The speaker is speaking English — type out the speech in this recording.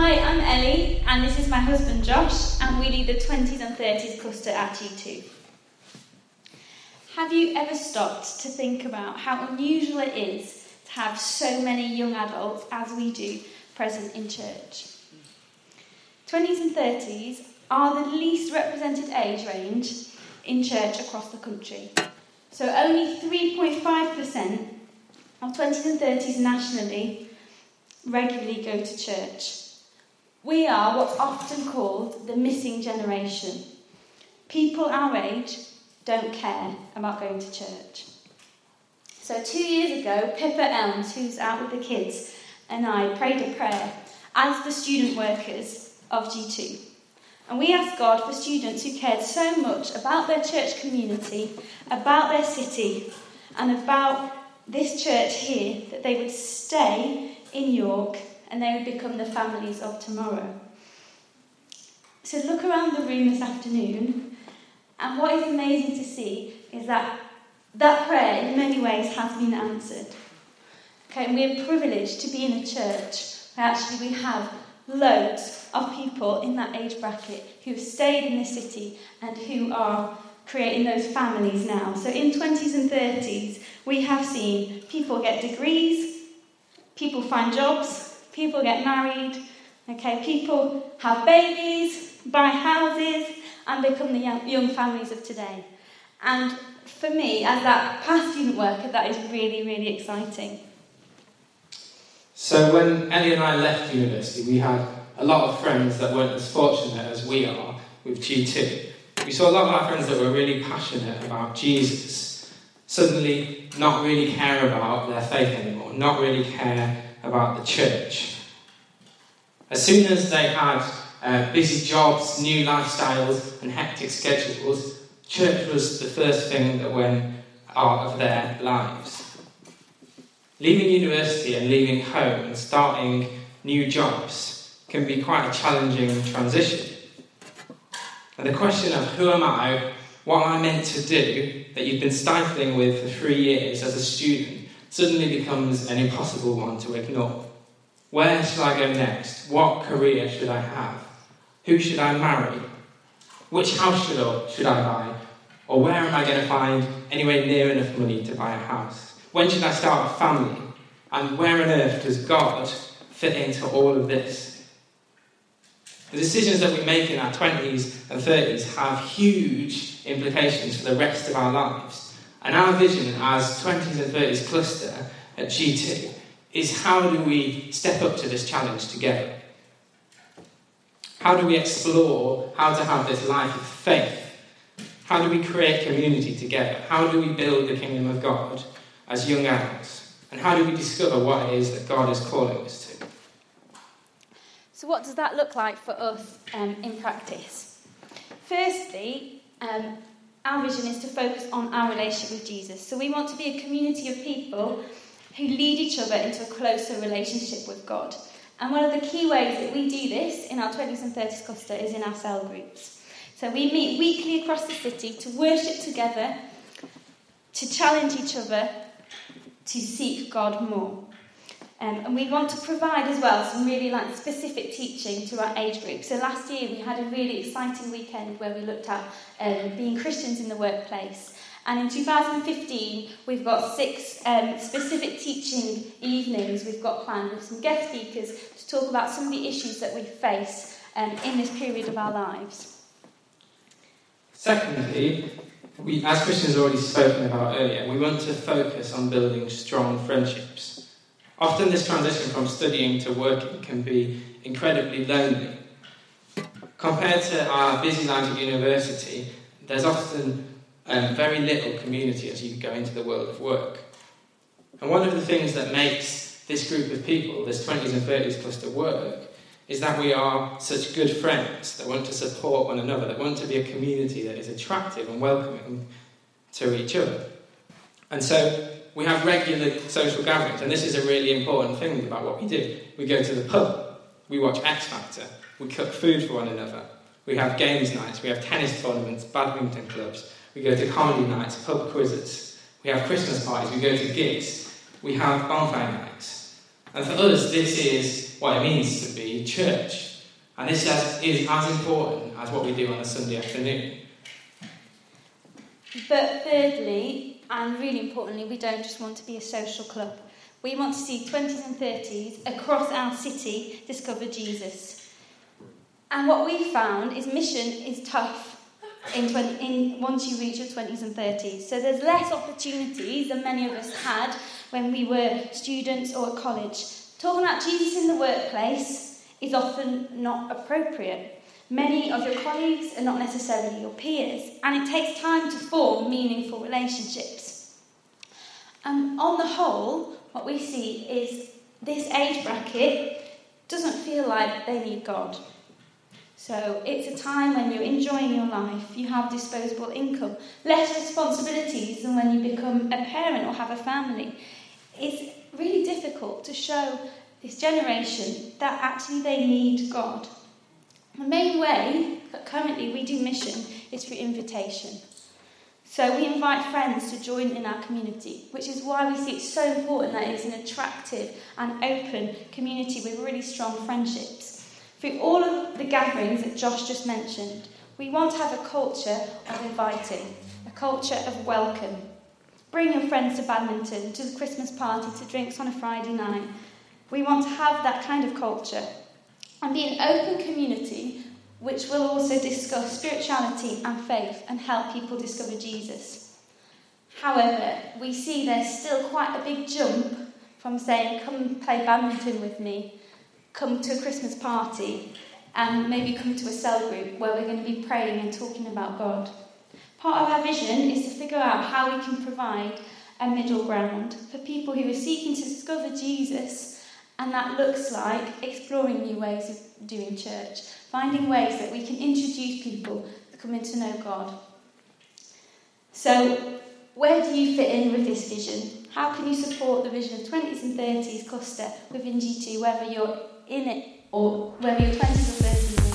Hi, I'm Ellie, and this is my husband Josh, and we lead the 20s and 30s cluster at G2. Have you ever stopped to think about how unusual it is to have so many young adults, as we do, present in church? 20s and 30s are the least represented age range in church across the country. So only 3.5% of 20s and 30s nationally regularly go to church. We are what's often called the missing generation. People our age don't care about going to church. So, two years ago, Pippa Elms, who's out with the kids, and I prayed a prayer as the student workers of G2. And we asked God for students who cared so much about their church community, about their city, and about this church here that they would stay in York and they would become the families of tomorrow. So look around the room this afternoon, and what is amazing to see is that that prayer, in many ways, has been answered. Okay, and we're privileged to be in a church where actually we have loads of people in that age bracket who have stayed in this city and who are creating those families now. So in 20s and 30s, we have seen people get degrees, people find jobs, people get married, okay, people have babies, buy houses, and become the young, young families of today. And for me, as that past student worker, that is really, really exciting. So when Ellie and I left university, we had a lot of friends that weren't as fortunate as we are with G2. We saw a lot of our friends that were really passionate about Jesus suddenly not really care about their faith anymore, not really care about the church. As soon as they had uh, busy jobs, new lifestyles, and hectic schedules, church was the first thing that went out of their lives. Leaving university and leaving home and starting new jobs can be quite a challenging transition. And the question of who am I, what am I meant to do, that you've been stifling with for three years as a student, suddenly becomes an impossible one to ignore. Where should I go next? What career should I have? Who should I marry? Which house should I, should I buy? Or where am I going to find anywhere near enough money to buy a house? When should I start a family? And where on earth does God fit into all of this? The decisions that we make in our 20s and 30s have huge implications for the rest of our lives. And our vision as 20s and 30s cluster at G2 is how do we step up to this challenge together? How do we explore how to have this life of faith? How do we create community together? How do we build the kingdom of God as young adults? And how do we discover what it is that God is calling us to? So, what does that look like for us um, in practice? Firstly, um, our vision is to focus on our relationship with Jesus. So, we want to be a community of people who lead each other into a closer relationship with God. And one of the key ways that we do this in our 20s and 30s cluster is in our cell groups. So, we meet weekly across the city to worship together, to challenge each other, to seek God more. Um, and we want to provide as well some really like specific teaching to our age group. So last year we had a really exciting weekend where we looked at um, being Christians in the workplace. And in 2015 we've got six um, specific teaching evenings we've got planned with some guest speakers to talk about some of the issues that we face um, in this period of our lives. Secondly, we, as Christians already spoken about earlier, we want to focus on building strong friendships. Often, this transition from studying to working can be incredibly lonely. Compared to our busy lives at university, there's often um, very little community as you go into the world of work. And one of the things that makes this group of people, this 20s and 30s cluster, work is that we are such good friends that want to support one another, that want to be a community that is attractive and welcoming to each other. And so we have regular social gatherings, and this is a really important thing about what we do. We go to the pub, we watch X Factor, we cook food for one another, we have games nights, we have tennis tournaments, badminton clubs, we go to comedy nights, pub quizzes, we have Christmas parties, we go to gigs, we have bonfire nights. And for us, this is what it means to be church. And this is as important as what we do on a Sunday afternoon. But thirdly, and really importantly, we don't just want to be a social club. We want to see 20s and 30s across our city discover Jesus. And what we found is mission is tough in, 20, in once you reach your 20s and 30s. So there's less opportunities than many of us had when we were students or at college. Talking about Jesus in the workplace is often not appropriate. Many of your colleagues are not necessarily your peers, and it takes time to form meaningful relationships. And on the whole, what we see is this age bracket doesn't feel like they need God. So it's a time when you're enjoying your life, you have disposable income, less responsibilities than when you become a parent or have a family. It's really difficult to show this generation that actually they need God. The main way that currently we do mission is through invitation. So we invite friends to join in our community, which is why we see it so important that it's an attractive and open community with really strong friendships. Through all of the gatherings that Josh just mentioned, we want to have a culture of inviting, a culture of welcome. Bring your friends to badminton, to the Christmas party, to drinks on a Friday night. We want to have that kind of culture and be an open community which will also discuss spirituality and faith and help people discover Jesus. However, we see there's still quite a big jump from saying, Come play badminton with me, come to a Christmas party, and maybe come to a cell group where we're going to be praying and talking about God. Part of our vision is to figure out how we can provide a middle ground for people who are seeking to discover Jesus, and that looks like exploring new ways of doing church, finding ways that we can introduce people to coming to know God. So, where do you fit in with this vision? How can you support the vision of 20s and 30s cluster within G2, whether you're in it or whether you're 20s or 30s